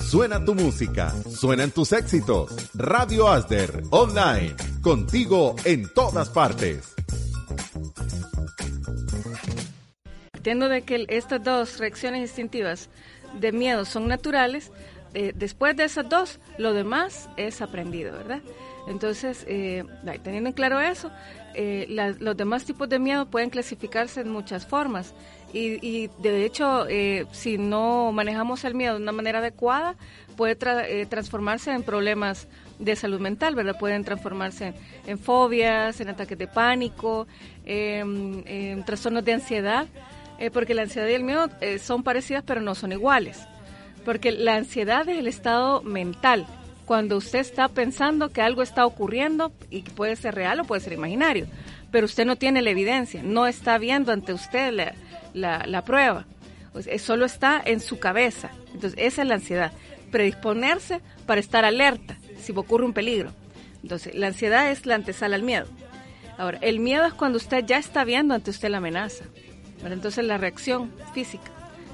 Suena tu música, suenan tus éxitos. Radio Asder, online, contigo en todas partes. Partiendo de que estas dos reacciones instintivas de miedo son naturales, eh, después de esas dos, lo demás es aprendido, ¿verdad? Entonces, eh, teniendo en claro eso, eh, los demás tipos de miedo pueden clasificarse en muchas formas. Y, de hecho, eh, si no manejamos el miedo de una manera adecuada, puede eh, transformarse en problemas de salud mental, ¿verdad? Pueden transformarse en, fobias, en ataques de pánico, en trastornos de ansiedad, porque la ansiedad y el miedo son parecidas pero no son iguales. Porque la ansiedad es el estado mental, cuando usted está pensando que algo está ocurriendo y puede ser real o puede ser imaginario, pero usted no tiene la evidencia, no está viendo ante usted la, la, prueba, solo está en su cabeza. Entonces, esa es la ansiedad, predisponerse para estar alerta si ocurre un peligro. Entonces, la ansiedad es la antesala al miedo. Ahora, el miedo es cuando usted ya está viendo ante usted la amenaza. Entonces, la reacción física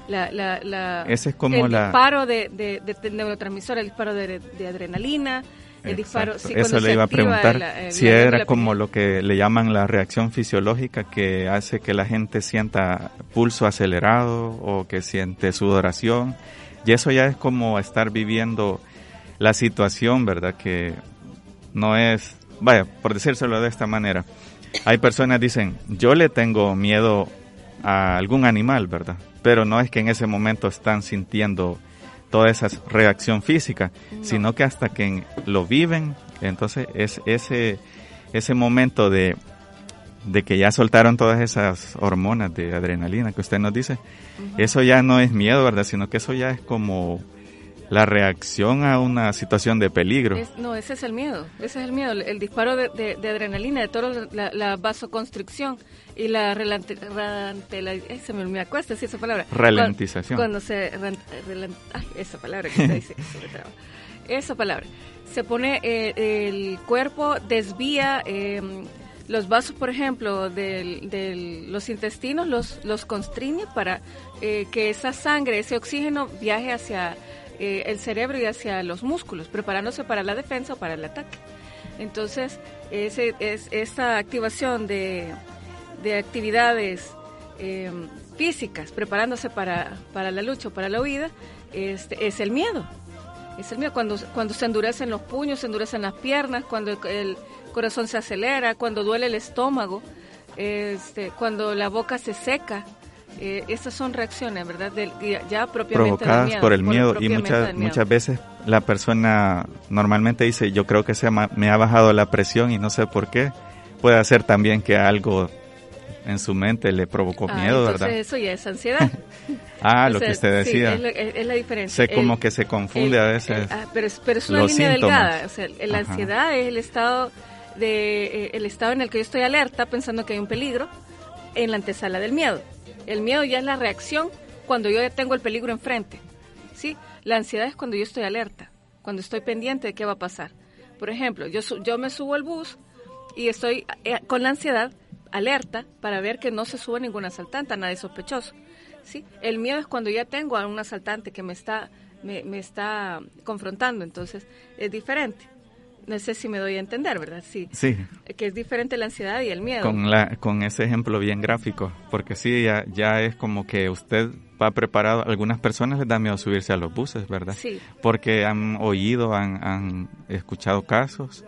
la, la, Ese es como el disparo de, de, de, neurotransmisor, el disparo de, adrenalina, el disparo... Eso le iba a preguntar si era como lo que le llaman la reacción fisiológica que hace que la gente sienta pulso acelerado o que siente sudoración. Y eso ya es como estar viviendo la situación, ¿verdad? Que no es, vaya, por decírselo de esta manera. Hay personas que dicen, yo le tengo miedo a algún animal, ¿verdad? pero no es que en ese momento están sintiendo toda esa reacción física, sino que hasta que lo viven, entonces es ese, ese momento de, de que ya soltaron todas esas hormonas de adrenalina que usted nos dice, eso ya no es miedo, ¿verdad? Sino que eso ya es como la reacción a una situación de peligro. no, ese es el miedo, ese es el miedo, el, disparo de, de, adrenalina, de toda la, vasoconstricción y la se me, acuesta decir esa palabra. Ralentización. Cuando, se, esa palabra que dice, esa palabra. Se pone, eh, el cuerpo desvía em, los vasos, por ejemplo, de los intestinos, los, los constriñe para eh, que esa sangre, ese oxígeno viaje hacia eh, el cerebro y hacia los músculos, preparándose para la defensa o para el ataque. Entonces, ese, es, esta activación de, de actividades eh, físicas, preparándose para, para la lucha o para la huida, este, es el miedo. Es el miedo cuando, cuando se endurecen los puños, se endurecen las piernas, cuando el, corazón se acelera, cuando duele el estómago, este, cuando la boca se seca, eh, estas son reacciones, ¿verdad? ya, propiamente provocadas por el miedo y muchas muchas veces la persona normalmente dice yo creo que se me ha bajado la presión y no sé por qué. Puede ser también que algo en su mente le provocó ah, miedo, ¿verdad? Eso ya es ansiedad. ah, lo que usted decía. es, la, diferencia. Sé como que se confunde a veces. Ah, pero, es una línea delgada. O sea, la ansiedad es el estado de eh, el estado en el que yo estoy alerta pensando que hay un peligro en la antesala del miedo. El miedo ya es la reacción cuando yo ya tengo el peligro enfrente. ¿sí? La ansiedad es cuando yo estoy alerta, cuando estoy pendiente de qué va a pasar. Por ejemplo, yo, yo me subo al bus y estoy eh, con la ansiedad alerta para ver que no se suba ningún asaltante, a nadie sospechoso. ¿sí? El miedo es cuando ya tengo a un asaltante que me está, me, me está confrontando, entonces es diferente no sé si me doy a entender, ¿verdad? Sí. Sí. Que es diferente la ansiedad y el miedo. Con, la, con ese ejemplo bien gráfico, porque sí, ya, ya es como que usted va preparado. Algunas personas les da miedo subirse a los buses, ¿verdad? Sí. Porque han oído, han, han escuchado casos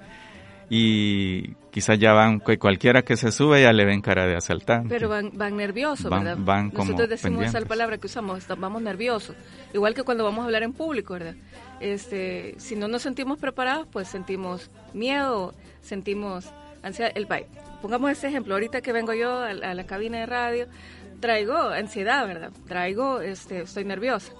y quizás ya van, cualquiera que se sube ya le ven cara de asaltante. Pero van, van nerviosos, ¿verdad? Van como Nosotros decimos esa palabra que usamos, vamos nerviosos. Igual que cuando vamos a hablar en público, ¿verdad? Este, si no nos sentimos preparados, pues sentimos miedo, sentimos ansiedad. El. Pongamos ese ejemplo, ahorita que vengo yo a, a la cabina de radio, traigo ansiedad, ¿verdad? Traigo, este, estoy nerviosa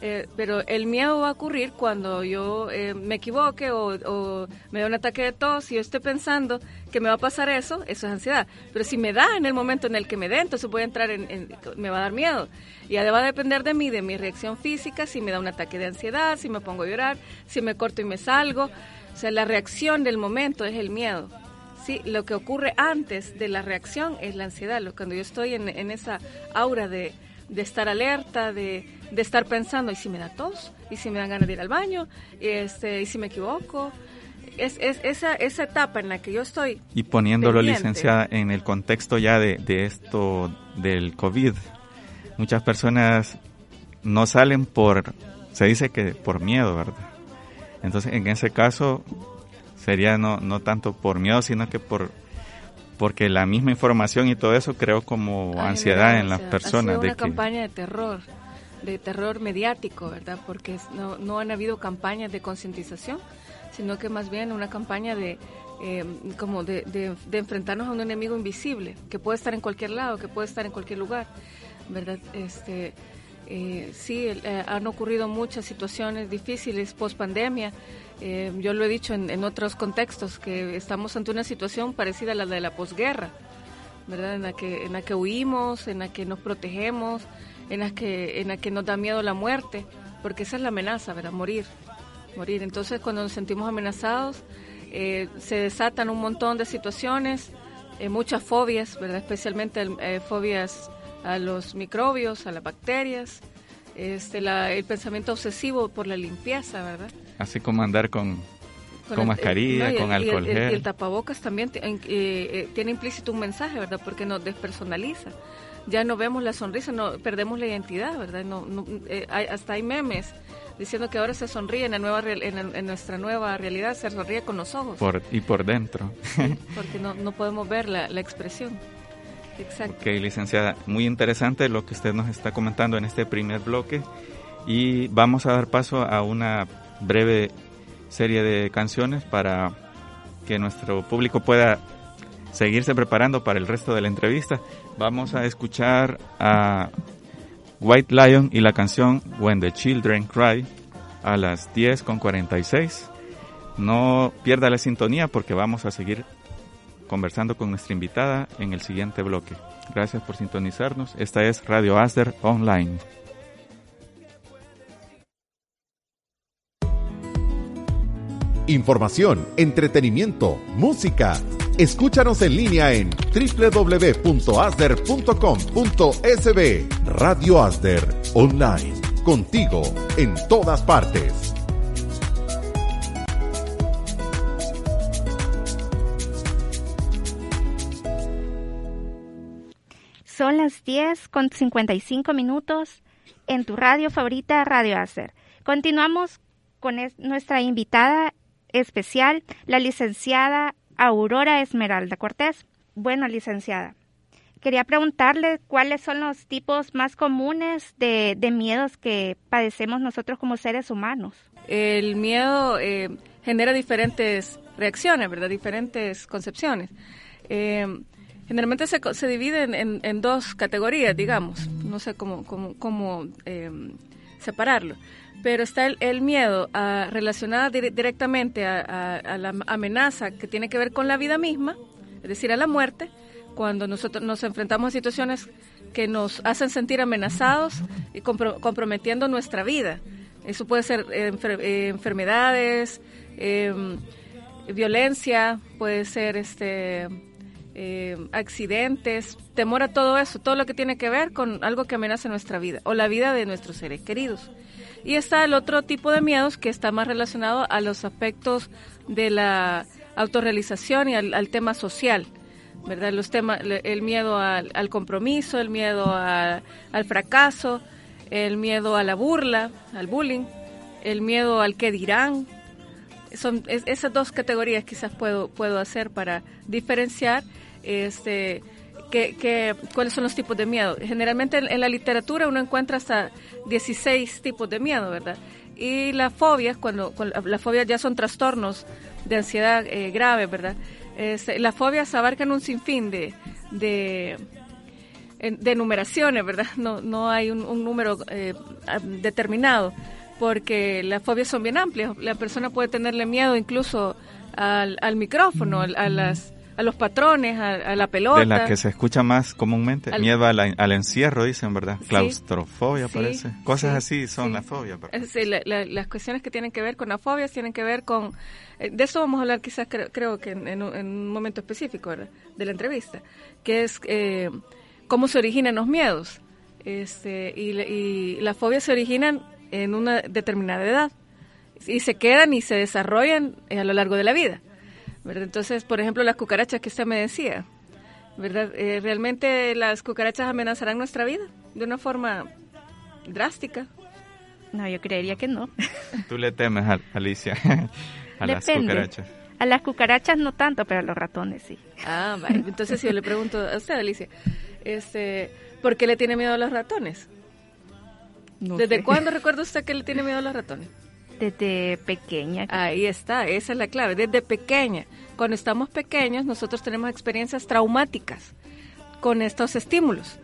eh, pero el miedo va a ocurrir cuando yo eh, me equivoque o, me da un ataque de tos y yo estoy pensando que me va a pasar eso, eso es ansiedad. Pero si me da en el momento en el que me dé, entonces voy a entrar en, me va a dar miedo. Y además va a depender de mí, de mi reacción física, si me da un ataque de ansiedad, si me pongo a llorar, si me corto y me salgo. O sea, la reacción del momento es el miedo. Sí, lo que ocurre antes de la reacción es la ansiedad. Cuando yo estoy en, esa aura de, de estar alerta, de de estar pensando, ¿y si me da tos? ¿Y si me dan ganas de ir al baño? Este, ¿Y si me equivoco? Es, es, esa, esa etapa en la que yo estoy. Y poniéndolo, licenciada, en el contexto ya de, de esto del COVID, muchas personas no salen por, se dice que por miedo, ¿verdad? Entonces, en ese caso, sería no, no tanto por miedo, sino que por porque la misma información y todo eso creo como ansiedad en las personas. Ha sido una campaña de terror, de terror mediático, ¿verdad? Porque no, no han habido campañas de concientización, sino que más bien una campaña de eh, como de, de, enfrentarnos a un enemigo invisible, que puede estar en cualquier lado, que puede estar en cualquier lugar, ¿verdad? Este, eh, sí, eh, han ocurrido muchas situaciones difíciles post pandemia. Eh, yo lo he dicho en, otros contextos que estamos ante una situación parecida a la de la posguerra, ¿verdad? En la que en la que huimos, en la que nos protegemos, en la que en la que nos da miedo la muerte, porque esa es la amenaza, ¿verdad? Morir, morir. Entonces, cuando nos sentimos amenazados, se desatan un montón de situaciones, muchas fobias, ¿verdad? Especialmente fobias a los microbios, a las bacterias, este, el pensamiento obsesivo por la limpieza, ¿verdad? Así como andar con, con, mascarilla, con alcohol y el, tapabocas también eh, eh, tiene implícito un mensaje, ¿verdad? Porque nos despersonaliza. Ya no vemos la sonrisa, no perdemos la identidad, ¿verdad? No, eh, hasta hay memes diciendo que ahora se sonríe en, la nueva, en, nuestra nueva realidad, se sonríe con los ojos. Por, y por dentro. porque no, no podemos ver la, la expresión. Exacto. Ok, licenciada, muy interesante lo que usted nos está comentando en este primer bloque y vamos a dar paso a una breve serie de canciones para que nuestro público pueda seguirse preparando para el resto de la entrevista. Vamos a escuchar a White Lion y la canción When the Children Cry a las 10 con 46. No pierda la sintonía porque vamos a seguir conversando con nuestra invitada en el siguiente bloque. Gracias por sintonizarnos. Esta es Radio Asder Online. Información, entretenimiento, música. Escúchanos en línea en www.asder.com.sb. Radio Asder Online. Contigo en todas partes. Son las 10 con 55 minutos en tu radio favorita, Radio Acer. Continuamos con nuestra invitada especial, la licenciada Aurora Esmeralda Cortés. Bueno, licenciada, quería preguntarle cuáles son los tipos más comunes de, miedos que padecemos nosotros como seres humanos. El miedo eh, genera diferentes reacciones, ¿verdad? Diferentes concepciones. Eh, Generalmente se, se divide en, en, dos categorías, digamos, no sé cómo, cómo, cómo em, separarlo, pero está el, el miedo a, relacionado directamente a, la amenaza que tiene que ver con la vida misma, es decir, a la muerte, cuando nosotros nos enfrentamos a situaciones que nos hacen sentir amenazados y comprometiendo nuestra vida. Eso puede ser eh, enfermedades, em, violencia, puede ser este eh, accidentes, temor a todo eso, todo lo que tiene que ver con algo que amenaza nuestra vida o la vida de nuestros seres queridos. Y está el otro tipo de miedos que está más relacionado a los aspectos de la autorrealización y al, tema social, ¿verdad? Los temas, el miedo al, compromiso, el miedo al fracaso, el miedo a la burla, al bullying, el miedo al que dirán. Son esas dos categorías quizás puedo, puedo hacer para diferenciar este, que, cuáles son los tipos de miedo. Generalmente en, la literatura uno encuentra hasta 16 tipos de miedo, ¿verdad? Y las fobias, cuando, las fobias ya son trastornos de ansiedad eh, grave, ¿verdad? las fobias abarcan un sinfín de, de, de ¿verdad? No, no hay un, número eh, determinado, porque las fobias son bien amplias. La persona puede tenerle miedo incluso al, al micrófono, a las a los patrones, a, la pelota. De la que se escucha más comúnmente, miedo al, encierro, dicen, ¿verdad? Claustrofobia, parece. Cosas así son la fobia. Sí, las cuestiones que tienen que ver con la fobia tienen que ver con... Eh, de eso vamos a hablar quizás, creo, que en, un momento específico, ¿verdad? De la entrevista, que es eh, cómo se originan los miedos. Este, y, las fobias se originan en una determinada edad y se quedan y se desarrollan a lo largo de la vida. Entonces, por ejemplo, las cucarachas que usted me decía, ¿verdad? Eh, ¿Realmente las cucarachas amenazarán nuestra vida de una forma drástica? No, yo creería que no. ¿Tú le temes, Alicia, a las cucarachas? A las cucarachas no tanto, pero a los ratones sí. Ah, vale. Entonces, si yo le pregunto a usted, Alicia, este, ¿por qué le tiene miedo a los ratones? ¿Desde cuándo recuerda usted que le tiene miedo a los ratones? Desde pequeña. Ahí está, esa es la clave, desde pequeña. Cuando estamos pequeños, nosotros tenemos experiencias traumáticas con estos estímulos.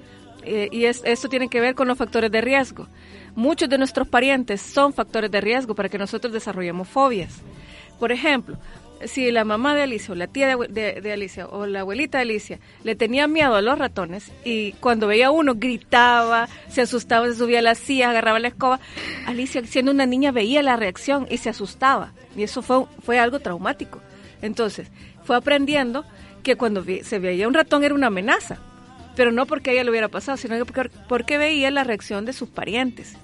Eh, y es, esto tiene que ver con los factores de riesgo. Muchos de nuestros parientes son factores de riesgo para que nosotros desarrollemos fobias. Por ejemplo, si la mamá de Alicia o la tía de, Alicia o la abuelita de Alicia le tenía miedo a los ratones y cuando veía uno gritaba, se asustaba, se subía a la silla, agarraba la escoba, Alicia siendo una niña veía la reacción y se asustaba y eso fue, fue algo traumático. Entonces, fue aprendiendo que cuando se veía un ratón era una amenaza, pero no porque a ella lo hubiera pasado, sino porque, porque veía la reacción de sus parientes.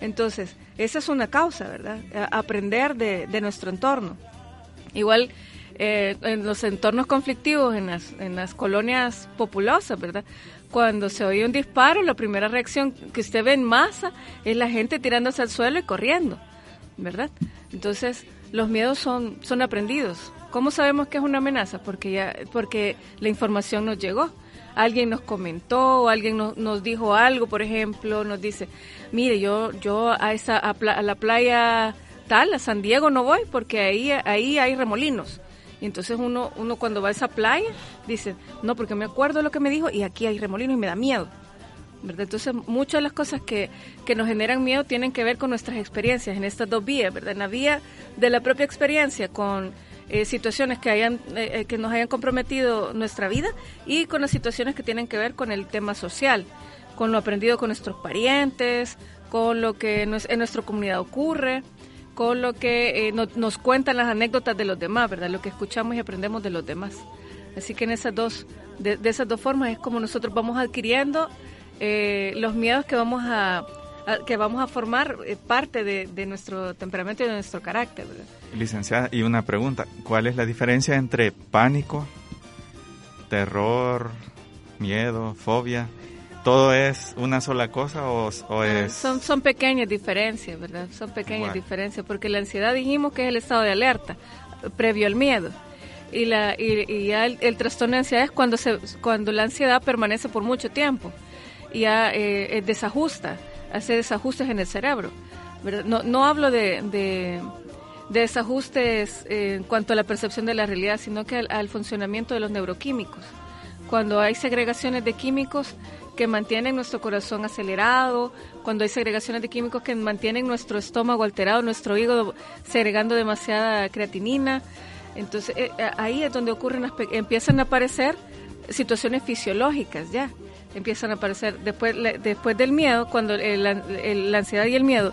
Entonces, esa es una causa, ¿verdad? Aprender de, de nuestro entorno. Igual eh, en los entornos conflictivos, en las, en las colonias populosas, ¿verdad? Cuando se oye un disparo, la primera reacción que usted ve en masa es la gente tirándose al suelo y corriendo, ¿verdad? Entonces, los miedos son, son aprendidos. ¿Cómo sabemos que es una amenaza? Porque, ya, porque la información nos llegó. Alguien nos comentó, alguien nos dijo algo, por ejemplo, nos dice, mire, yo, yo a, esa, a la playa a San Diego no voy porque ahí, ahí hay remolinos. Y entonces uno, uno cuando va a esa playa dice, no, porque me acuerdo de lo que me dijo y aquí hay remolinos y me da miedo. ¿verdad? Entonces muchas de las cosas que, que nos generan miedo tienen que ver con nuestras experiencias en estas dos vías, ¿verdad? En la vía de la propia experiencia con eh, situaciones que, hayan, eh, eh, que nos hayan comprometido nuestra vida y con las situaciones que tienen que ver con el tema social, con lo aprendido con nuestros parientes, con lo que en nuestra comunidad ocurre con lo que eh, nos cuentan las anécdotas de los demás, ¿verdad? Lo que escuchamos y aprendemos de los demás. Así que en esas dos, de, esas dos formas es como nosotros vamos adquiriendo eh, los miedos que vamos a, que vamos a formar eh, parte de, nuestro temperamento y de nuestro carácter. Licenciada, y una pregunta, ¿cuál es la diferencia entre pánico, terror, miedo, fobia? Todo es una sola cosa o, ah, es...? Son, son pequeñas diferencias, ¿verdad? Son pequeñas diferencias, porque la ansiedad dijimos que es el estado de alerta, previo al miedo. Y, la, y, ya el, trastorno de ansiedad es cuando, se, cuando la ansiedad permanece por mucho tiempo y ya eh, desajusta, hace desajustes en el cerebro. No, no hablo de, de, desajustes en cuanto a la percepción de la realidad, sino que al funcionamiento de los neuroquímicos. Cuando hay segregaciones de químicos, que mantienen nuestro corazón acelerado, cuando hay segregaciones de químicos que mantienen nuestro estómago alterado, nuestro hígado segregando demasiada creatinina. Entonces eh, eh, ahí es donde ocurren, empiezan a aparecer situaciones fisiológicas ya, empiezan a aparecer después, después del miedo, cuando la ansiedad y el miedo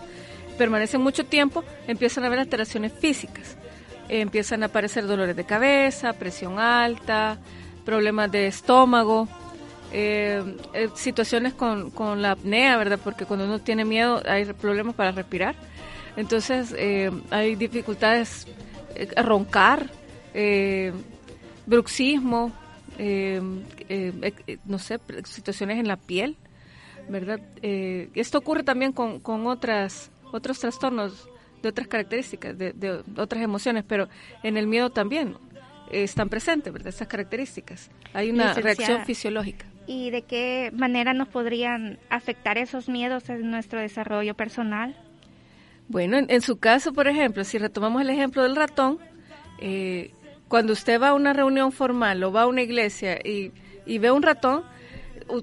permanecen mucho tiempo, empiezan a haber alteraciones físicas, empiezan a aparecer dolores de cabeza, presión alta, problemas de estómago, eh, eh, situaciones con, con, la apnea, ¿verdad? Porque cuando uno tiene miedo hay problemas para respirar. Entonces eh, hay dificultades a roncar, bruxismo, no sé, situaciones en la piel, ¿verdad? esto ocurre también con, con otras, otros trastornos de otras características, de, de otras emociones, pero en el miedo también están presentes, ¿verdad? Esas características. Hay una reacción fisiológica y de qué manera nos podrían afectar esos miedos en nuestro desarrollo personal. Bueno, en, su caso, por ejemplo, si retomamos el ejemplo del ratón, eh, cuando usted va a una reunión formal o va a una iglesia y, ve un ratón,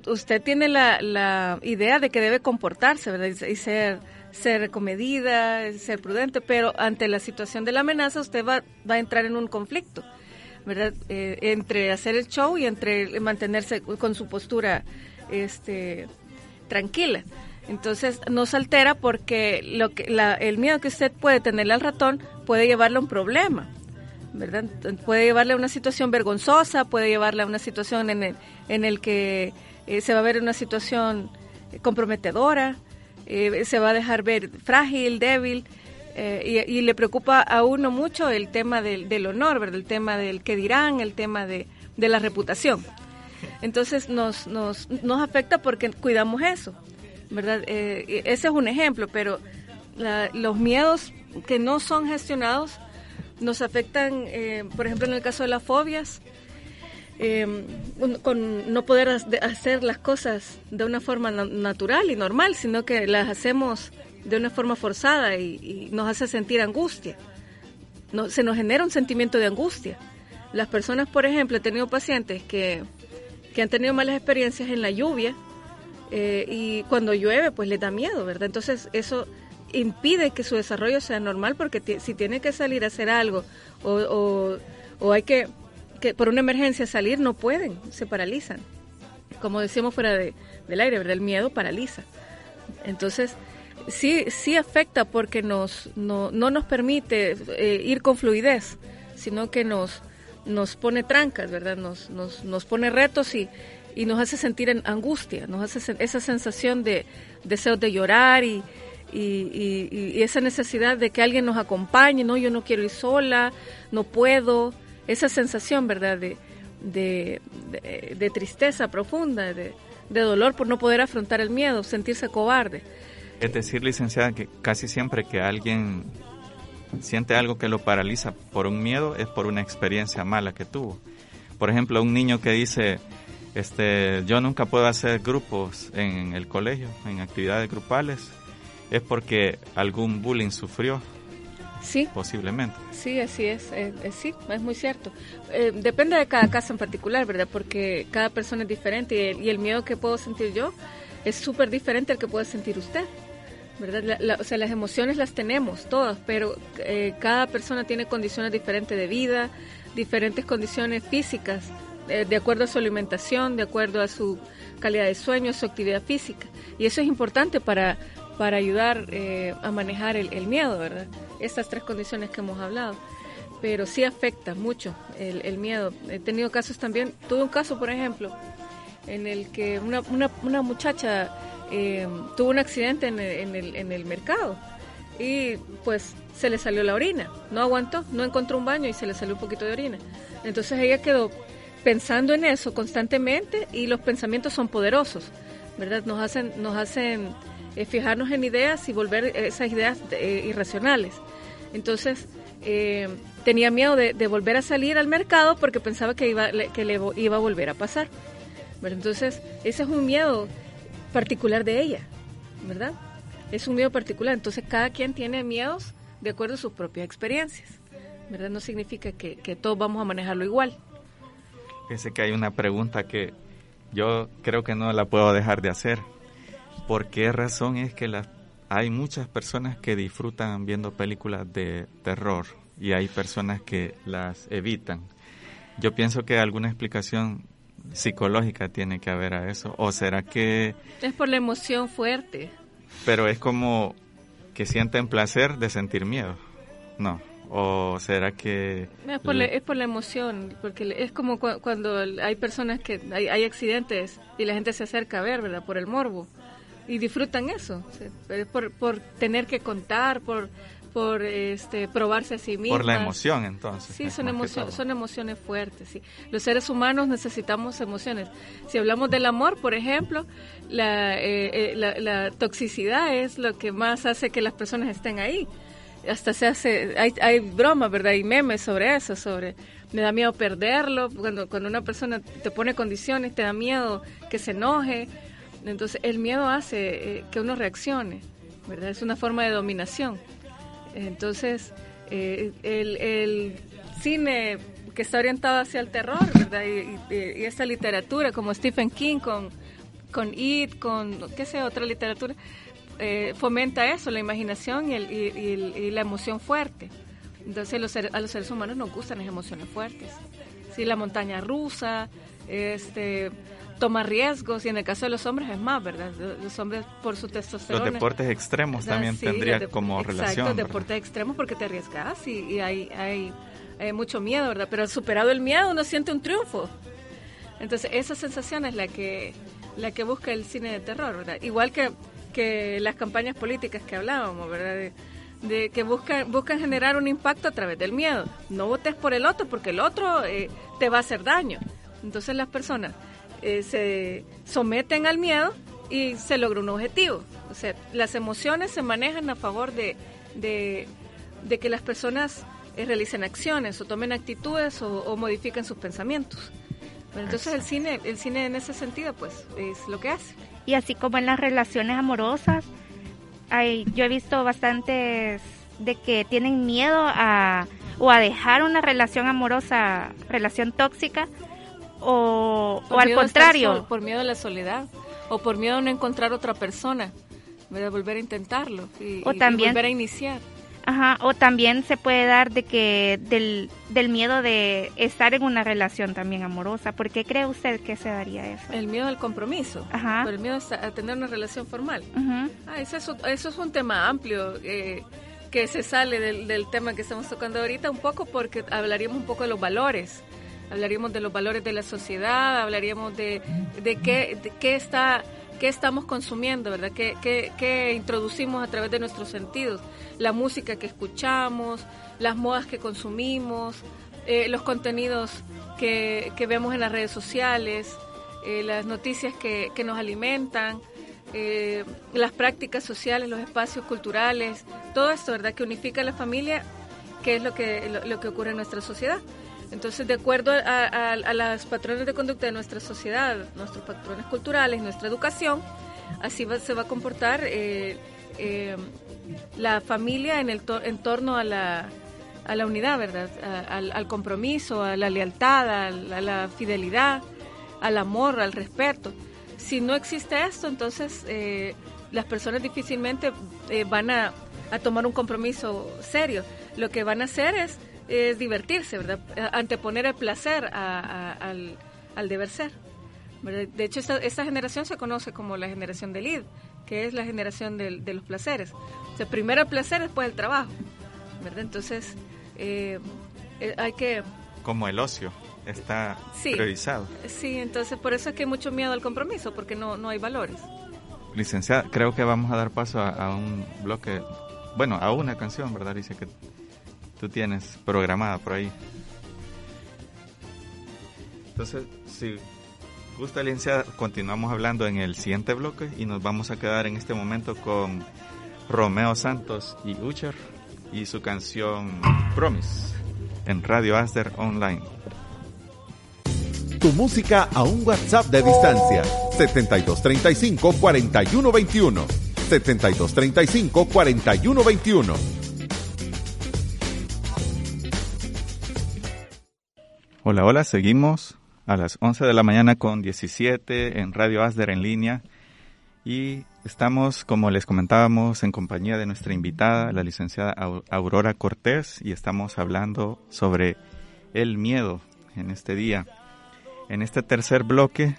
usted tiene la, idea de que debe comportarse. Y ser, ser comedida, ser prudente, pero ante la situación de la amenaza usted va, va a entrar en un conflicto. ¿Verdad? Eh, entre hacer el show y entre mantenerse con su postura este, tranquila. Entonces nos altera porque lo que, el miedo que usted puede tenerle al ratón puede llevarle a un problema, ¿verdad? Puede llevarle a una situación vergonzosa, puede llevarle a una situación en el, en el que eh, se va a ver una situación comprometedora, se va a dejar ver frágil, débil, y, le preocupa a uno mucho el tema del, del honor, ¿verdad? el tema del que dirán, el tema de, de la reputación. Entonces nos, nos, nos afecta porque cuidamos eso, ¿verdad? Eh, ese es un ejemplo, pero los miedos que no son gestionados nos afectan, eh, por ejemplo, en el caso de las fobias, eh, con no poder hacer las cosas de una forma natural y normal, sino que las hacemos de una forma forzada y, nos hace sentir angustia. No, se nos genera un sentimiento de angustia. Las personas, por ejemplo, he tenido pacientes que que han tenido malas experiencias en la lluvia eh, y cuando llueve pues les da miedo, ¿verdad? Entonces eso impide que su desarrollo sea normal porque si tiene que salir a hacer algo o, hay que, que, por una emergencia salir, no pueden, se paralizan. Como decíamos fuera de, del aire, ¿verdad? El miedo paraliza. Entonces, sí, sí afecta porque nos, no, no nos permite eh, ir con fluidez, sino que nos, nos pone trancas, ¿verdad? Nos, nos, nos pone retos y, y nos hace sentir en angustia, nos hace esa sensación de deseo de llorar y, y, y, esa necesidad de que alguien nos acompañe, no, yo no quiero ir sola, no puedo, esa sensación, ¿verdad? De, de, de, tristeza profunda, de, de dolor por no poder afrontar el miedo, sentirse cobarde. Es decir, licenciada, que casi siempre que alguien siente algo que lo paraliza por un miedo, es por una experiencia mala que tuvo. Por ejemplo, un niño que dice, este, yo nunca puedo hacer grupos en el colegio, en actividades grupales, es porque algún bullying sufrió. Sí. Posiblemente. Sí, así es. sí, es muy cierto. Eh, depende de cada caso en particular, ¿verdad? Porque cada persona es diferente y el miedo que puedo sentir yo es súper diferente al que puede sentir usted. ¿Verdad? o sea, las emociones las tenemos todas, pero eh, cada persona tiene condiciones diferentes de vida, diferentes condiciones físicas, eh, de acuerdo a su alimentación, de acuerdo a su calidad de sueño, su actividad física. Y eso es importante para, para ayudar eh, a manejar el, miedo, ¿verdad? Estas tres condiciones que hemos hablado. Pero sí afecta mucho el, el miedo. He tenido casos también, tuve un caso, por ejemplo, en el que una, una, una muchacha eh, tuvo un accidente en el, mercado y pues se le salió la orina, no aguantó, no encontró un baño y se le salió un poquito de orina. Entonces ella quedó pensando en eso constantemente y los pensamientos son poderosos, ¿verdad? Nos hacen, nos hacen eh, fijarnos en ideas y volver esas ideas eh, irracionales. Entonces tenía miedo de, volver a salir al mercado porque pensaba que, iba, que le iba a volver a pasar. Entonces ese es un miedo particular de ella, ¿verdad? Es un miedo particular, entonces cada quien tiene miedos de acuerdo a sus propias experiencias, ¿verdad? No significa que, todos vamos a manejarlo igual. Fíjese que hay una pregunta que yo creo que no la puedo dejar de hacer. ¿Por qué razón es que hay muchas personas que disfrutan viendo películas de terror y hay personas que las evitan? Yo pienso que alguna explicación psicológica tiene que haber a eso? ¿O será que... Es por la emoción fuerte. Pero es como que sienten placer de sentir miedo. No. ¿O será que...? Es por, la, es por la emoción, porque es como cuando hay personas que hay, hay, accidentes y la gente se acerca a ver, ¿verdad? Por el morbo. Y disfrutan eso. Es por, por tener que contar, por por este, probarse a sí mismo. Por la emoción, entonces. Sí, son, son emociones fuertes. Sí. Los seres humanos necesitamos emociones. Si hablamos del amor, por ejemplo, la, eh, eh, la, toxicidad es lo que más hace que las personas estén ahí. Hasta se hace, hay, hay bromas, ¿verdad? Hay memes sobre eso, sobre me da miedo perderlo, cuando, cuando una persona te pone condiciones, te da miedo que se enoje. Entonces, el miedo hace eh, que uno reaccione, ¿verdad? Es una forma de dominación. Entonces, eh, el, cine que está orientado hacia el terror, ¿verdad? Y, y, esta literatura como Stephen King con, con It, con, qué sé, otra literatura, eh, fomenta eso, la imaginación y, el, y, la emoción fuerte. Entonces los, a los seres humanos nos gustan las emociones fuertes. Sí, la montaña rusa, este toma riesgos y en el caso de los hombres es más, ¿verdad? Los hombres por su testosterona. Los deportes extremos también tendría como relación. Exacto, deportes extremos porque te arriesgas y, hay, hay, mucho miedo, ¿verdad? Pero superado el miedo uno siente un triunfo. Entonces esa sensación es la que la que busca el cine de terror, ¿verdad? Igual que, que las campañas políticas que hablábamos, ¿verdad? De, que buscan, buscan generar un impacto a través del miedo. No votes por el otro porque el otro eh, te va a hacer daño. Entonces las personas eh, se someten al miedo y se logra un objetivo. O sea, las emociones se manejan a favor de, de, que las personas eh, realicen acciones o tomen actitudes o, modifiquen sus pensamientos. entonces el cine, el cine en ese sentido, pues, es lo que hace. Y así como en las relaciones amorosas, hay, yo he visto bastantes de que tienen miedo a o a dejar una relación amorosa, relación tóxica, o, o al contrario. por miedo a la soledad o por miedo a no encontrar otra persona, de volver a intentarlo y, o también, volver a iniciar. Ajá, o también se puede dar de que del, del miedo de estar en una relación también amorosa. ¿Por qué cree usted que se daría eso? El miedo al compromiso, Ajá. el miedo a tener una relación formal. Ah, eso, es, eso es un tema amplio eh, que se sale del, del tema que estamos tocando ahorita un poco porque hablaríamos un poco de los valores hablaríamos de los valores de la sociedad, hablaríamos de, de, qué, qué, está, qué estamos consumiendo, ¿verdad? ¿Qué, introducimos a través de nuestros sentidos? La música que escuchamos, las modas que consumimos, eh, los contenidos que, que, vemos en las redes sociales, eh, las noticias que, que nos alimentan. Eh, las prácticas sociales, los espacios culturales, todo esto, ¿verdad? Que unifica a la familia, que es lo que, lo que ocurre en nuestra sociedad. Entonces, de acuerdo a, las patrones de conducta de nuestra sociedad, nuestros patrones culturales, nuestra educación, así se va a comportar eh, eh, la familia en, el en torno a la, a la unidad, ¿verdad? al, compromiso, a la lealtad, a la, fidelidad, al amor, al respeto. Si no existe esto, entonces eh, las personas difícilmente van a, a tomar un compromiso serio. Lo que van a hacer es es divertirse, ¿verdad? Anteponer el placer al, deber ser. De hecho, esta, generación se conoce como la generación del id, que es la generación de los placeres. O sea, primero el placer, después el trabajo, ¿verdad? Entonces, eh, eh, hay que... Como el ocio está priorizado. Sí, entonces por eso es que hay mucho miedo al compromiso, porque no, no hay valores. Licenciada, creo que vamos a dar paso a, un bloque, bueno, a una canción, ¿verdad? Dice que tú tienes programada por ahí. Entonces, si gusta, Alicia, continuamos hablando en el siguiente bloque y nos vamos a quedar en este momento con Romeo Santos y Ucher y su canción Promise en Radio Aster Online. Tu música a un WhatsApp de distancia 7235 4121 7235 4121 Hola, hola, seguimos a las 11 de la mañana con 17 en Radio Asder en línea. Y estamos, como les comentábamos, en compañía de nuestra invitada, la licenciada Aurora Cortés, y estamos hablando sobre el miedo en este día. En este tercer bloque,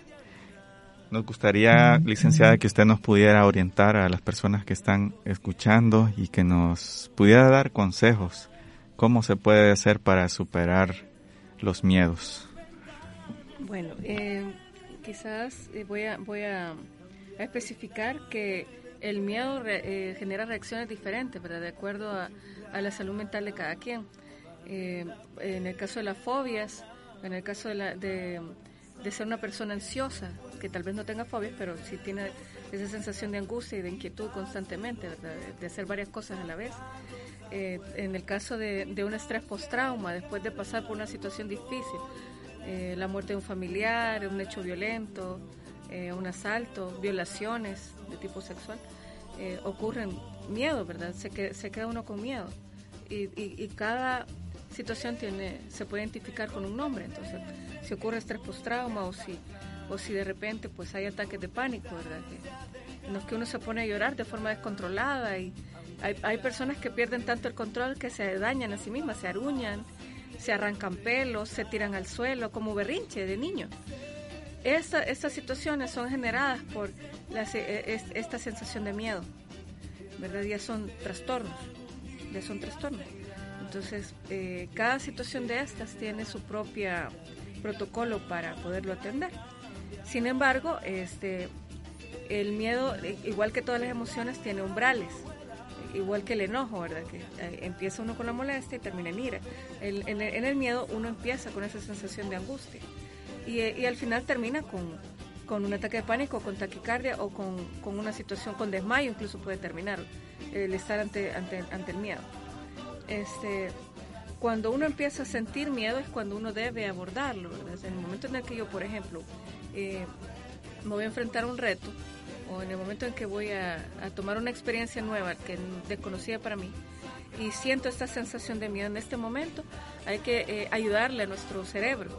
nos gustaría, licenciada, que usted nos pudiera orientar a las personas que están escuchando y que nos pudiera dar consejos, cómo se puede hacer para superar los miedos? Bueno, eh, quizás eh, voy, a, voy a, especificar que el miedo eh, genera reacciones diferentes, ¿verdad? De acuerdo a, la salud mental de cada quien. en el caso de las fobias, en el caso de, la, de, ser una persona ansiosa, que tal vez no tenga fobias, pero sí tiene esa sensación de angustia y de inquietud constantemente, ¿verdad? de hacer varias cosas a la vez. Eh, en el caso de, un estrés post-trauma, después de pasar por una situación difícil, eh, la muerte de un familiar, un hecho violento, eh, un asalto, violaciones de tipo sexual, ocurren miedo, ¿verdad? Se, se queda uno con miedo. Y, cada situación tiene se puede identificar con un nombre. Entonces, si ocurre estrés post-trauma o si, o si de repente pues hay ataques de pánico, ¿verdad? en los que uno se pone a llorar de forma descontrolada y hay, personas que pierden tanto el control que se dañan a sí mismas, se aruñan, se arrancan pelos, se tiran al suelo como berrinche de niño. Esta, estas situaciones son generadas por e, esta sensación de miedo, ¿verdad? Ya son trastornos, ya son trastornos. Entonces, eh, cada situación de estas tiene su propio protocolo para poderlo atender. Sin embargo, este, el miedo, igual que todas las emociones, tiene umbrales igual que el enojo, ¿verdad? Que eh, empieza uno con la molestia y termina en ira. en, el miedo uno empieza con esa sensación de angustia y, al final termina con, con, un ataque de pánico, con taquicardia o con, con, una situación con desmayo, incluso puede terminar el estar ante, ante, ante el miedo. Este, cuando uno empieza a sentir miedo es cuando uno debe abordarlo, ¿verdad? En el momento en el que yo, por ejemplo, eh, me voy a enfrentar a un reto, o en el momento en que voy a, tomar una experiencia nueva que desconocida para mí y siento esta sensación de miedo en este momento, hay que eh, ayudarle a nuestro cerebro,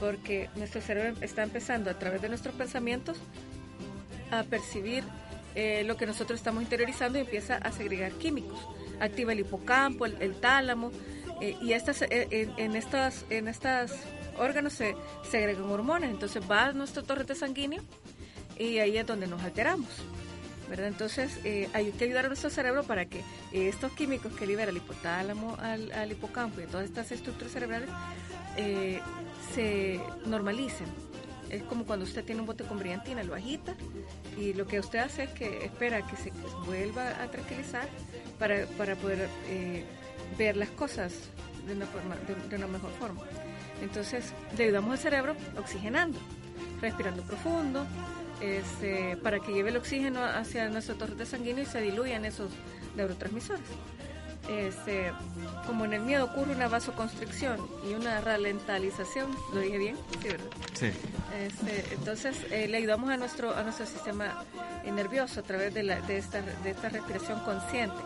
porque nuestro cerebro está empezando a través de nuestros pensamientos a percibir eh, lo que nosotros estamos interiorizando y empieza a segregar químicos. Activa el hipocampo, el, tálamo, eh, y estas, en, estas, en estas órganos se segregan hormonas. Entonces va a nuestro torrente sanguíneo y ahí es donde nos alteramos. ¿verdad? Entonces eh, hay que ayudar a nuestro cerebro para que estos químicos que libera el hipotálamo al, hipocampo y todas estas estructuras cerebrales eh, se normalicen. Es como cuando usted tiene un bote con brillantina, lo agita y lo que usted hace es que espera que se vuelva a tranquilizar para, para poder eh, ver las cosas de una, forma, de una mejor forma. Entonces le ayudamos al cerebro oxigenando, respirando profundo, este, para que lleve el oxígeno hacia nuestro torrente sanguíneo y se diluyan esos neurotransmisores. Este, como en el miedo ocurre una vasoconstricción y una ralentalización, ¿lo dije bien? Sí, ¿verdad? Sí. Este, entonces eh, le ayudamos a nuestro, a nuestro sistema nervioso a través de, la, de, esta, de esta respiración consciente.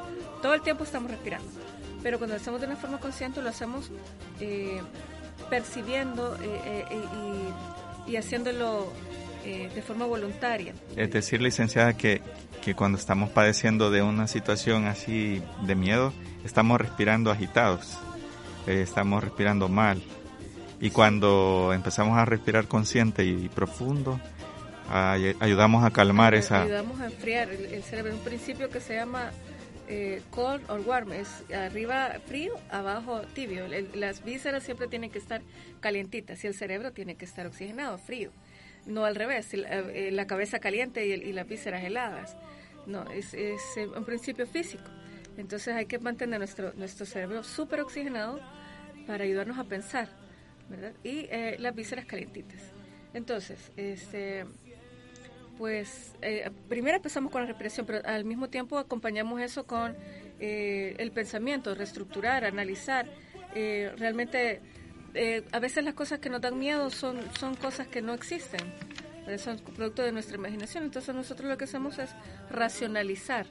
Todo el tiempo estamos respirando, pero cuando lo hacemos de una forma consciente lo hacemos eh, percibiendo eh, y, y haciéndolo eh, de forma voluntaria. Es decir, licenciada, que, que cuando estamos padeciendo de una situación así de miedo, estamos respirando agitados, eh, estamos respirando mal. Y cuando empezamos a respirar consciente y profundo, ayudamos a calmar esa... Ayudamos a enfriar el, cerebro. Un principio que se llama eh, cold or warm, es arriba frío, abajo tibio. las vísceras siempre tienen que estar calientitas y el cerebro tiene que estar oxigenado, frío no al revés, eh, la, cabeza caliente y, las vísceras heladas. No, es, es eh, un principio físico. Entonces hay que mantener nuestro, nuestro cerebro súper oxigenado para ayudarnos a pensar, ¿verdad? Y eh, las vísceras calientitas. Entonces, este, pues primero empezamos con la respiración, pero al mismo tiempo acompañamos eso con el pensamiento, reestructurar, analizar. realmente eh, a veces las cosas que nos dan miedo son, son cosas que no existen, son producto de nuestra imaginación. Entonces nosotros lo que hacemos es racionalizar,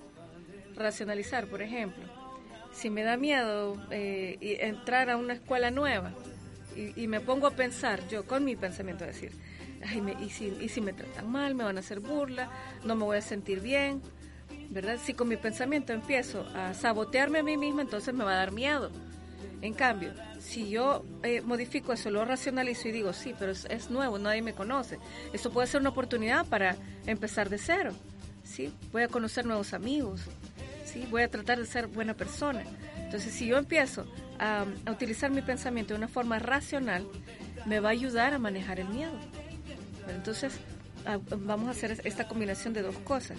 racionalizar, por ejemplo. Si me da miedo eh, entrar a una escuela nueva y, me pongo a pensar, yo con mi pensamiento, decir, Ay, y, si, y si me tratan mal, me van a hacer burla, no me voy a sentir bien, ¿verdad? Si con mi pensamiento empiezo a sabotearme a mí misma, entonces me va a dar miedo. En cambio, si yo eh, modifico eso, lo racionalizo y digo, sí, pero es, nuevo, nadie me conoce. Eso puede ser una oportunidad para empezar de cero. ¿sí? Voy a conocer nuevos amigos. ¿sí? Voy a tratar de ser buena persona. Entonces, si yo empiezo a, utilizar mi pensamiento de una forma racional, me va a ayudar a manejar el miedo. Entonces, vamos a hacer esta combinación de dos cosas.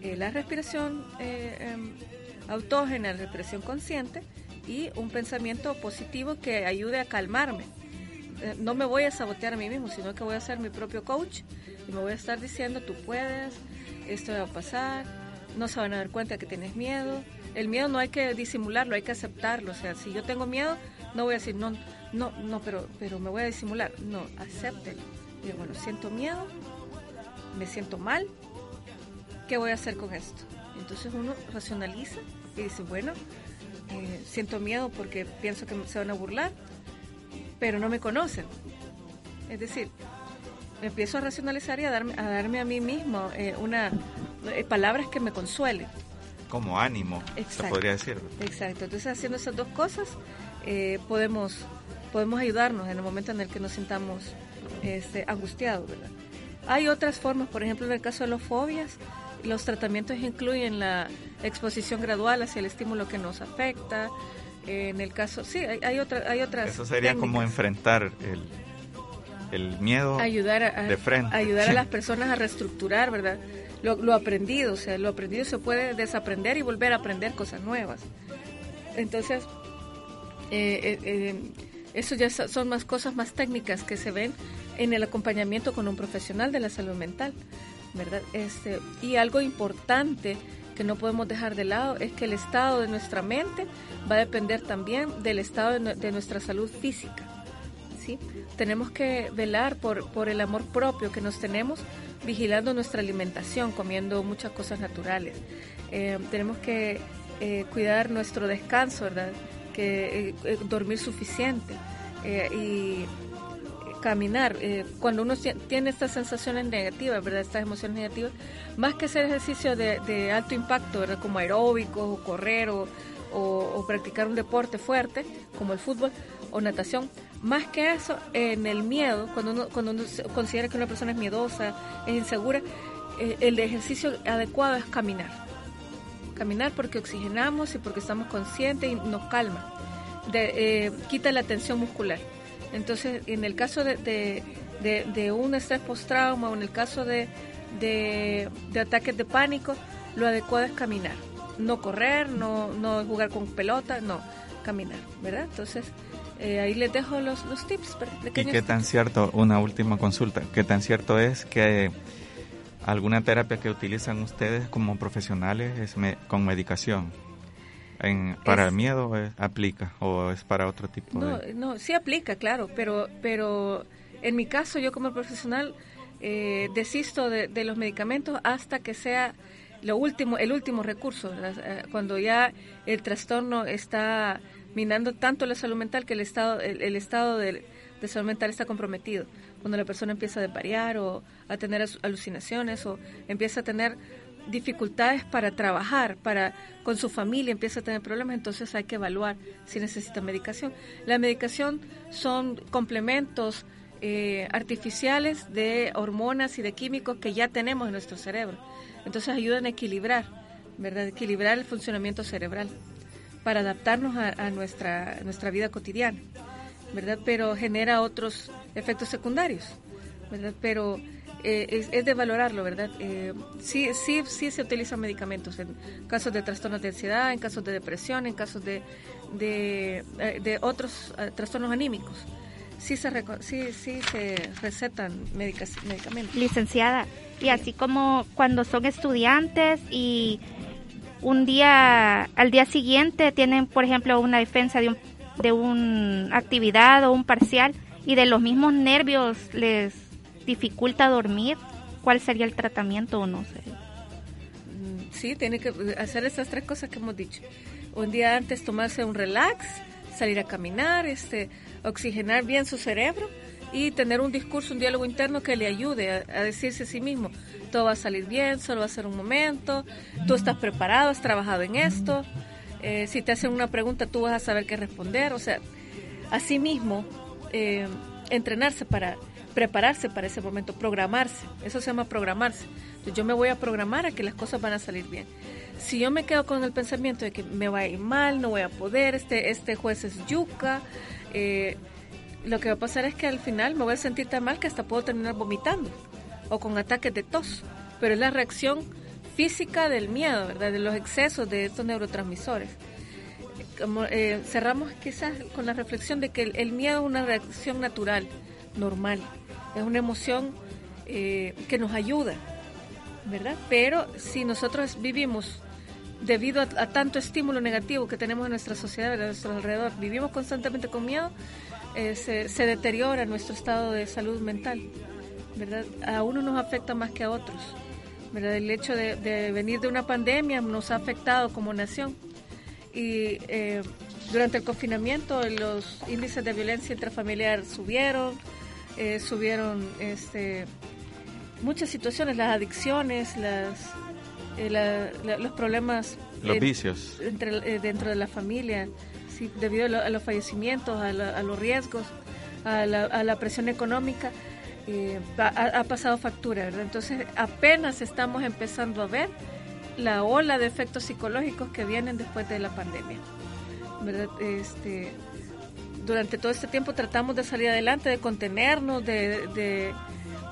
Eh, la respiración eh, em, autógena, la respiración consciente, y un pensamiento positivo que ayude a calmarme. Eh, no me voy a sabotear a mí mismo, sino que voy a ser mi propio coach y me voy a estar diciendo, tú puedes, esto va a pasar, no se van a dar cuenta que tienes miedo. El miedo no hay que disimularlo, hay que aceptarlo. O sea, si yo tengo miedo, no voy a decir, no, no, no, pero, pero me voy a disimular. No, acéptelo. Digo, bueno, siento miedo, me siento mal, ¿qué voy a hacer con esto? Entonces uno racionaliza y dice, bueno, eh, siento miedo porque pienso que se van a burlar, pero no me conocen. Es decir, empiezo a racionalizar y a darme a, darme a mí mismo eh, una eh, palabras que me consuelen. Como ánimo, se podría decir. Exacto. Entonces, haciendo esas dos cosas, podemos, podemos ayudarnos en el momento en el que nos sintamos este, angustiados. Hay otras formas, por ejemplo, en el caso de las fobias, los tratamientos incluyen la exposición gradual hacia el estímulo que nos afecta. En el caso, sí, hay, hay, otra, hay otras. Eso sería como enfrentar el, el miedo ayudar a, de frente. Ayudar a las personas a reestructurar, ¿verdad? Lo, aprendido, o sea, lo aprendido se puede desaprender y volver a aprender cosas nuevas. Entonces, eh, eh, eh, eso ya son más cosas más técnicas que se ven en el acompañamiento con un profesional de la salud mental, ¿verdad? Este, y algo importante que no podemos dejar de lado es que el estado de nuestra mente va a depender también del estado de nuestra salud física. Tenemos que velar por, por el amor propio que nos tenemos vigilando nuestra alimentación, comiendo muchas cosas naturales. Eh, tenemos que eh, cuidar nuestro descanso, ¿verdad? Que eh, dormir suficiente y caminar. cuando uno tiene estas sensaciones negativas, ¿verdad? Estas emociones negativas, más que hacer ejercicio de, alto impacto, ¿verdad? Como aeróbico o correr o, o practicar un deporte fuerte, como el fútbol o natación, más que eso, en el miedo, cuando uno, cuando uno considera que una persona es miedosa, es insegura, eh, el ejercicio adecuado es caminar. Caminar porque oxigenamos y porque estamos conscientes y nos calma. Eh, quita la tensión muscular. Entonces, en el caso de, de, un estrés post-trauma o en el caso de, de, ataques de pánico, lo adecuado es caminar. No correr, no, no jugar con pelota, no, caminar, ¿verdad? Entonces, eh, ahí les dejo los, los tips. ¿Y qué tan cierto, una última consulta, qué tan cierto es que alguna terapia que utilizan ustedes como profesionales es con medicación? En, ¿Para el miedo aplica o es para otro tipo no, de...? No, sí aplica, claro, pero, pero en mi caso yo como profesional eh, desisto de, de, los medicamentos hasta que sea lo último, el último recurso, eh, cuando ya el trastorno está minando tanto la salud mental que el estado, el, estado de, salud mental está comprometido. Cuando la persona empieza a desvariar o a tener alucinaciones o empieza a tener dificultades para trabajar, para con su familia empieza a tener problemas, entonces hay que evaluar si necesita medicación. La medicación son complementos eh, artificiales de hormonas y de químicos que ya tenemos en nuestro cerebro. Entonces ayudan a equilibrar, ¿verdad? Equilibrar el funcionamiento cerebral para adaptarnos a, nuestra, nuestra vida cotidiana, ¿verdad? Pero genera otros efectos secundarios, ¿verdad? Pero eh, es, de valorarlo, ¿verdad? Eh, sí, sí, sí se utilizan medicamentos en casos de trastornos de ansiedad, en casos de depresión, en casos de, de, eh, otros trastornos anímicos. Sí se, sí, sí se recetan medicamentos. Licenciada, y así como cuando son estudiantes y un día, al día siguiente tienen, por ejemplo, una defensa de, un, de una actividad o un parcial y de los mismos nervios les dificulta dormir, ¿cuál sería el tratamiento o no sé? Mm, sí, tiene que hacer esas tres cosas que hemos dicho. Un día antes tomarse un relax, salir a caminar, este, oxigenar bien su cerebro y tener un discurso, un diálogo interno que le ayude a, decirse a sí mismo, todo va a salir bien, solo va a ser un momento, tú estás preparado, has trabajado en esto, eh, si te hacen una pregunta tú vas a saber qué responder, o sea, así mismo eh, entrenarse para prepararse para ese momento, programarse, eso se llama programarse. yo me voy a programar a que las cosas van a salir bien. Si yo me quedo con el pensamiento de que me va a ir mal, no voy a poder, este, este juez es yuca, eh, lo que va a pasar es que al final me voy a sentir tan mal que hasta puedo terminar vomitando o con ataques de tos. Pero es la reacción física del miedo, ¿verdad? De los excesos de estos neurotransmisores. Eh, cerramos quizás con la reflexión de que el, miedo es una reacción natural, normal. Es una emoción eh, que nos ayuda, ¿verdad? Pero si nosotros vivimos debido a, tanto estímulo negativo que tenemos en nuestra sociedad, a nuestro alrededor, vivimos constantemente con miedo, eh, se, deteriora nuestro estado de salud mental, ¿verdad? A uno nos afecta más que a otros, ¿verdad? El hecho de, venir de una pandemia nos ha afectado como nación y eh, durante el confinamiento los índices de violencia intrafamiliar subieron, eh, subieron este, muchas situaciones, las adicciones, las, los problemas... Los vicios. Entre, dentro de la familia debido a, los fallecimientos, a, los riesgos, a la, presión económica, eh, ha, pasado factura, ¿verdad? Entonces apenas estamos empezando a ver la ola de efectos psicológicos que vienen después de la pandemia, ¿verdad? Este, durante todo este tiempo tratamos de salir adelante, de contenernos, de,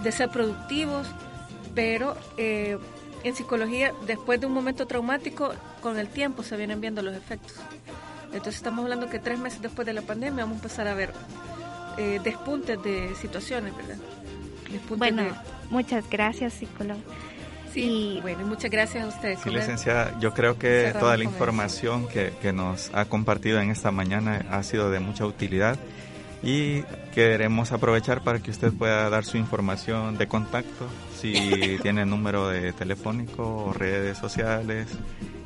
de, ser productivos, pero eh, en psicología, después de un momento traumático, con el tiempo se vienen viendo los efectos. Entonces estamos hablando que tres meses después de la pandemia vamos a empezar a ver eh, despuntes de situaciones, ¿verdad? bueno, muchas gracias, psicólogo. Sí, bueno, muchas gracias a ustedes. Sí, licenciada, yo creo que toda la información que, que, nos ha compartido en esta mañana ha sido de mucha utilidad y queremos aprovechar para que usted pueda dar su información de contacto, si tiene número de telefónico o redes sociales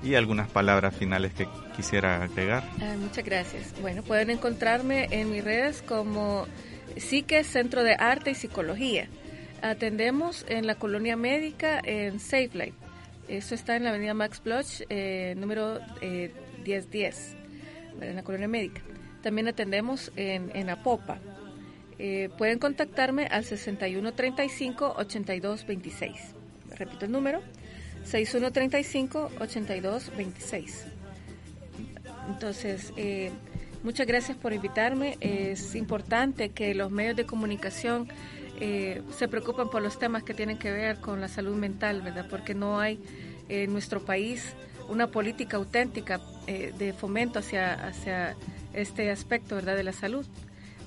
y algunas palabras finales que quisiera agregar. Ah, muchas gracias. Bueno, pueden encontrarme en mis redes como Psique Centro de Arte y Psicología. Atendemos en la colonia médica en Safe Life. Eso está en la avenida Max Bloch, eh, número 1010, eh, en la colonia médica. También atendemos en, Apopa. Eh, pueden contactarme al 6135-8226. Repito el número, 6135-8226. Entonces, muchas gracias por invitarme. Es importante que los medios de comunicación eh, se preocupan por los temas que tienen que ver con la salud mental, ¿verdad? Porque no hay en nuestro país una política auténtica eh, de fomento hacia, hacia este aspecto, ¿verdad?, de la salud.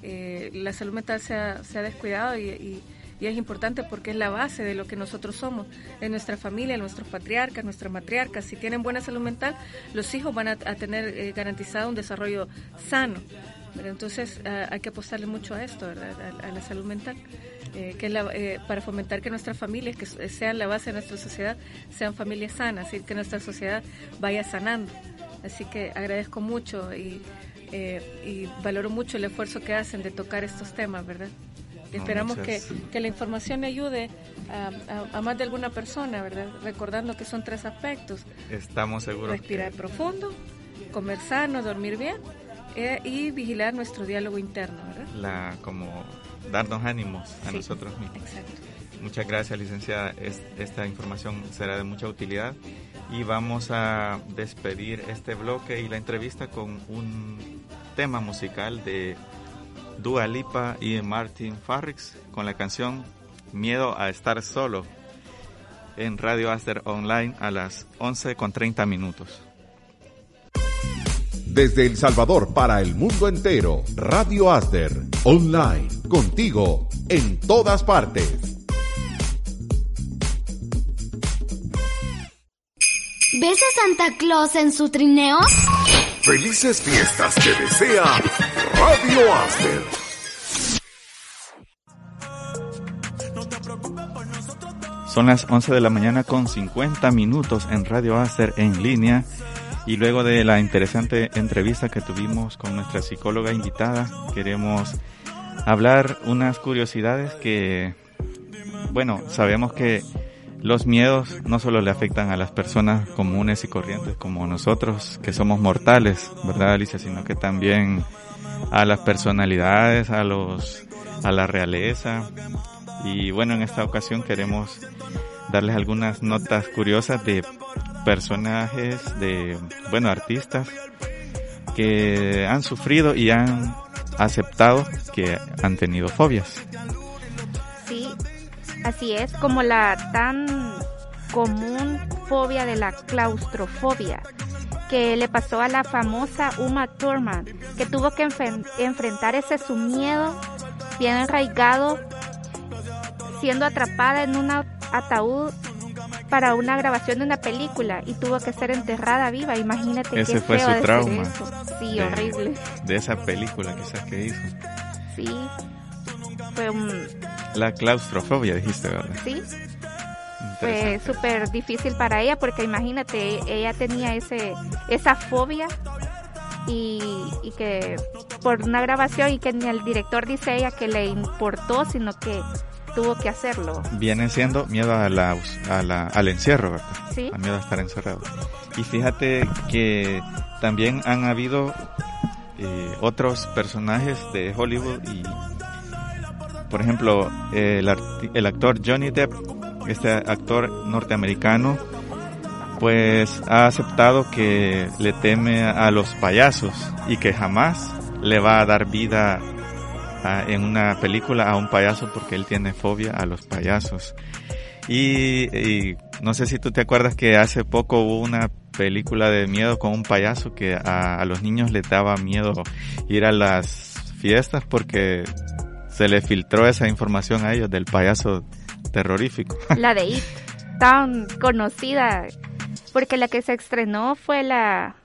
Eh, la salud mental se ha, se ha descuidado y, es importante porque es la base de lo que nosotros somos, en nuestra familia, nuestros patriarcas, nuestras matriarcas. Si tienen buena salud mental, los hijos van a, tener garantizado un desarrollo sano. Entonces hay que apostarle mucho a esto, ¿verdad? a la salud mental. Eh, que eh, para fomentar que nuestras familias, que sean la base de nuestra sociedad, sean familias sanas y que nuestra sociedad vaya sanando. Así que agradezco mucho y, eh, valoro mucho el esfuerzo que hacen de tocar estos temas, ¿verdad? Esperamos que, la información ayude a, más de alguna persona, ¿verdad? Recordando que son tres aspectos. Estamos seguros. Respirar profundo, comer sano, dormir bien y vigilar nuestro diálogo interno, ¿verdad? La, como darnos ánimos a nosotros mismos. Muchas gracias, licenciada. esta información será de mucha utilidad y vamos a despedir este bloque y la entrevista con un tema musical de Dua Lipa y Martin Farrix con la canción Miedo a estar solo en Radio Aster Online a las 11 con 30 minutos. Desde El Salvador para el mundo entero, Radio Aster, online, contigo, en todas partes. ¿Ves a Santa Claus en su trineo? Felices fiestas te desea Radio Aster. Son las 11 de la mañana con 50 minutos en Radio Aster en línea y luego de la interesante entrevista que tuvimos con nuestra psicóloga invitada, queremos hablar unas curiosidades que, bueno, sabemos que los miedos no solo le afectan a las personas comunes y corrientes como nosotros, que somos mortales, ¿verdad, Alicia? Sino que también a las personalidades, a los, a la realeza. Y bueno, en esta ocasión queremos darles algunas notas curiosas de personajes de, bueno, artistas que han sufrido y han aceptado que han tenido fobias. Sí, así es, como la tan común fobia de la claustrofobia que le pasó a la famosa Uma Thurman, que tuvo que enfrentar ese su miedo bien arraigado, siendo atrapada en un ataúd para una grabación de una película y tuvo que ser enterrada viva. Imagínate Ese fue su trauma. Sí, horrible. De esa película quizás que hizo. Sí. Fue un... La claustrofobia dijiste, ¿verdad? Sí. Fue súper difícil para ella porque imagínate, ella tenía ese esa fobia y, y, que por una grabación y que ni el director dice ella que le importó, sino que tuvo que hacerlo. Viene siendo miedo a la, a la, al encierro, ¿verdad? Sí. A miedo a estar encerrado. Y fíjate que también han habido eh, otros personajes de Hollywood y, por ejemplo, el, el actor Johnny Depp, este actor norteamericano, pues ha aceptado que le teme a los payasos y que jamás le va a dar vida en una película a un payaso porque él tiene fobia a los payasos. Y, no sé si tú te acuerdas que hace poco hubo una película de miedo con un payaso que a, los niños les daba miedo ir a las fiestas porque se le filtró esa información a ellos del payaso terrorífico. La de It, tan conocida, porque la que se estrenó fue la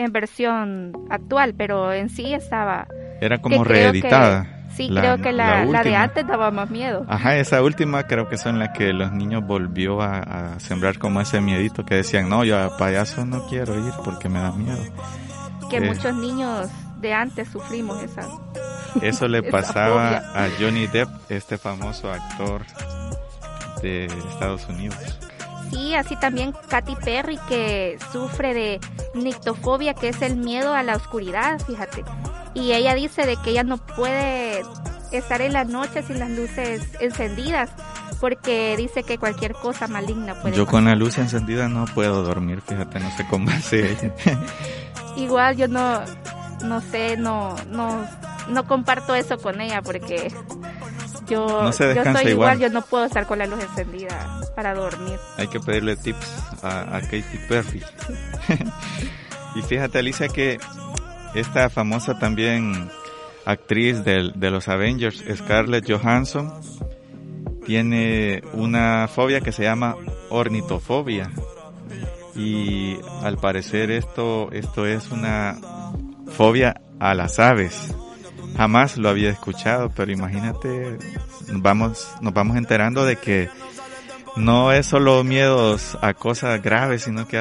en versión actual, pero en sí estaba... Era como reeditada. Sí, creo que la, de antes daba más miedo. Ajá, esa última creo que es en la que los niños volvió a, sembrar como ese miedito que decían, no, yo a payaso no quiero ir porque me da miedo. Que eh, muchos niños de antes sufrimos esa. Eso le pasaba a Johnny Depp, este famoso actor de Estados Unidos. Sí, así también Katy Perry que sufre de nictofobia, que es el miedo a la oscuridad, fíjate y ella dice de que ella no puede estar en la noche sin las luces encendidas porque dice que cualquier cosa maligna puede Yo con la luz encendida no puedo dormir, fíjate, no sé cómo hace ella. Igual yo no no sé, no no no comparto eso con ella porque yo, yo soy igual. yo no puedo estar con la luz encendida Hay que pedirle tips a, a Katy Perry. y fíjate Alicia que esta famosa también actriz de, de los Avengers, Scarlett Johansson, tiene una fobia que se llama ornitofobia. Y al parecer esto, esto es una fobia a las aves. Jamás lo había escuchado, pero imagínate, vamos, nos vamos enterando de que no es solo miedos a cosas graves, sino que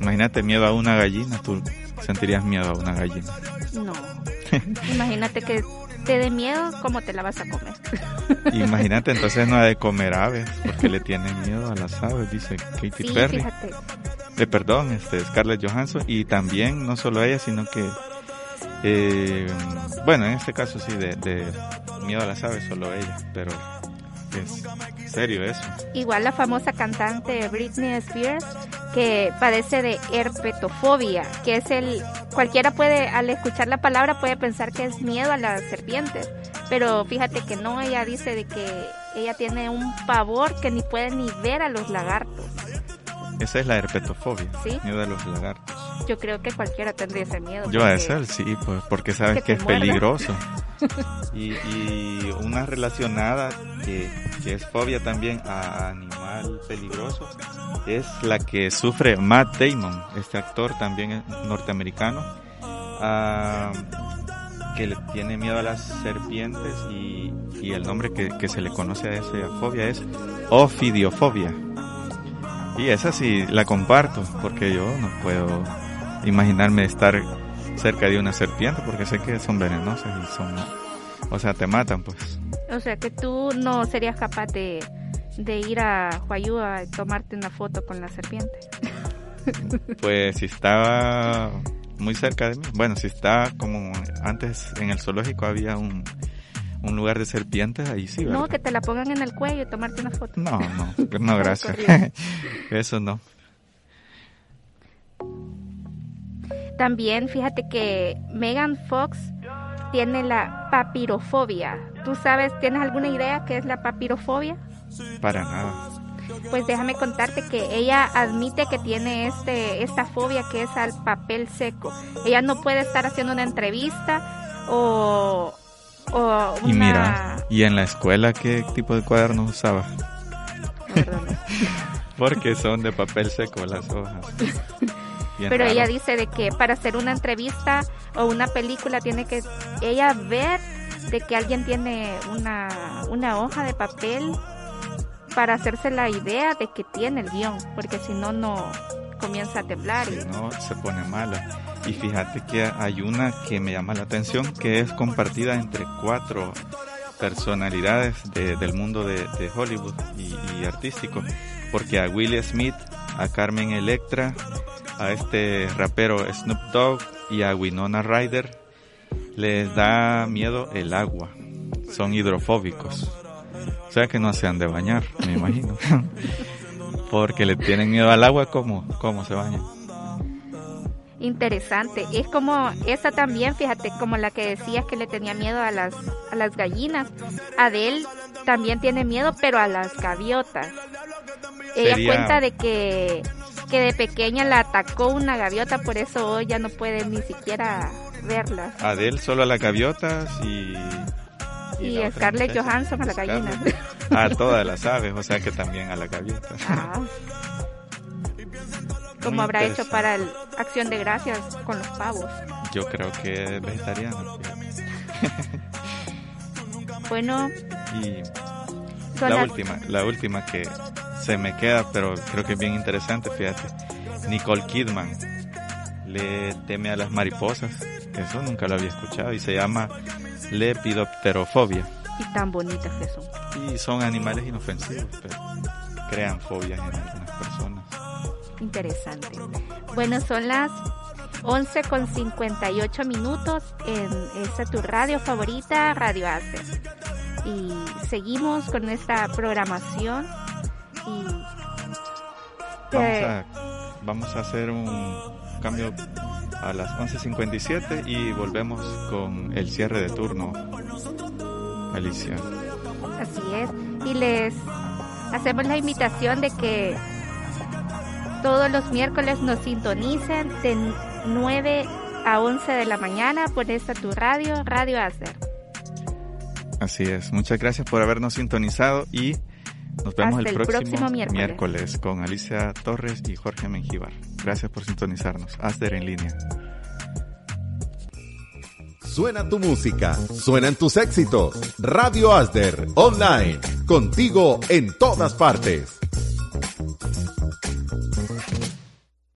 imagínate miedo a una gallina. Tú ¿Sentirías miedo a una gallina? No. Imagínate que te dé miedo, ¿cómo te la vas a comer? Imagínate, entonces no ha de comer aves, porque le tiene miedo a las aves, dice Katy sí, Perry. Fíjate. Eh, perdón, este, Scarlett Johansson, y también no solo ella, sino que, eh, bueno, en este caso sí, de, de miedo a las aves, solo ella, pero es serio eso. Igual la famosa cantante Britney Spears que padece de herpetofobia, que es el cualquiera puede al escuchar la palabra puede pensar que es miedo a las serpientes, pero fíjate que no, ella dice de que ella tiene un pavor que ni puede ni ver a los lagartos. Esa es la herpetofobia, ¿Sí? miedo a los lagartos. Yo creo que cualquiera tendría ese miedo. Yo a ser, sí, pues porque sabes que, es peligroso. y, y, una relacionada que, que, es fobia también a animal peligroso es la que sufre Matt Damon, este actor también norteamericano, ah, que le tiene miedo a las serpientes y, y el nombre que, que se le conoce a esa fobia es ofidiofobia. Y esa sí la comparto, porque yo no puedo imaginarme estar cerca de una serpiente, porque sé que son venenosas y son, o sea, te matan, pues. O sea, que tú no serías capaz de, de ir a Huayú a tomarte una foto con la serpiente. Pues si estaba muy cerca de mí, bueno, si está como antes en el zoológico había un, un lugar de serpientes, ahí sí, ¿verdad? No, que te la pongan en el cuello y tomarte una foto. No, no, no, gracias. Eso no. También fíjate que Megan Fox tiene la papirofobia. ¿Tú sabes, tienes alguna idea qué es la papirofobia? Para nada. Pues déjame contarte que ella admite que tiene este esta fobia que es al papel seco. Ella no puede estar haciendo una entrevista o y mira, ¿y en la escuela qué tipo de cuadernos usaba? Porque son de papel seco las hojas. Pero ella dice de que para hacer una entrevista o una película tiene que ella ver de que alguien tiene una, una hoja de papel para hacerse la idea de que tiene el guion, porque si no, no comienza a temblar. y... no, se pone mala. Y fíjate que hay una que me llama la atención, que es compartida entre cuatro personalidades del mundo de, Hollywood y, artístico, porque a Will Smith, a Carmen Electra, a este rapero Snoop Dogg y a Winona Ryder les da miedo el agua, son hidrofóbicos, o sea que no se han de bañar, me imagino, porque le tienen miedo al agua, ¿cómo, cómo se bañan? Interesante. Es como esa también, fíjate, como la que decías que le tenía miedo a las, a las gallinas. Adele también tiene miedo, pero a las gaviotas. Ella cuenta de que, que de pequeña la atacó una gaviota, por eso hoy ya no puede ni siquiera verlas. Adele solo a las gaviotas y... Y, Scarlett Johansson a las gallinas. A todas las aves, o sea que también a las gaviotas. Ah como habrá hecho para el Acción de Gracias con los pavos. Yo creo que es vegetariano. bueno. Y la última, la última que se me queda, pero creo que es bien interesante, fíjate. Nicole Kidman le teme a las mariposas. Eso nunca lo había escuchado y se llama lepidopterofobia. Y tan bonitas que son. Y son animales inofensivos, pero crean fobias en algunas personas interesante. Bueno, son las 11 con 58 minutos en esta tu radio favorita, Radio Acer. Y seguimos con nuestra programación y vamos, a, vamos a hacer un cambio a las 11.57 y volvemos con el cierre de turno, Alicia. Así es. Y les hacemos la invitación de que todos los miércoles nos sintonicen de 9 a 11 de la mañana por esta tu radio, Radio Acer. Así es, muchas gracias por habernos sintonizado y nos vemos el, próximo, miércoles. con Alicia Torres y Jorge Mengíbar. Gracias por sintonizarnos. Acer en línea. Suena tu música, suenan tus éxitos. Radio Asder, online, contigo en todas partes.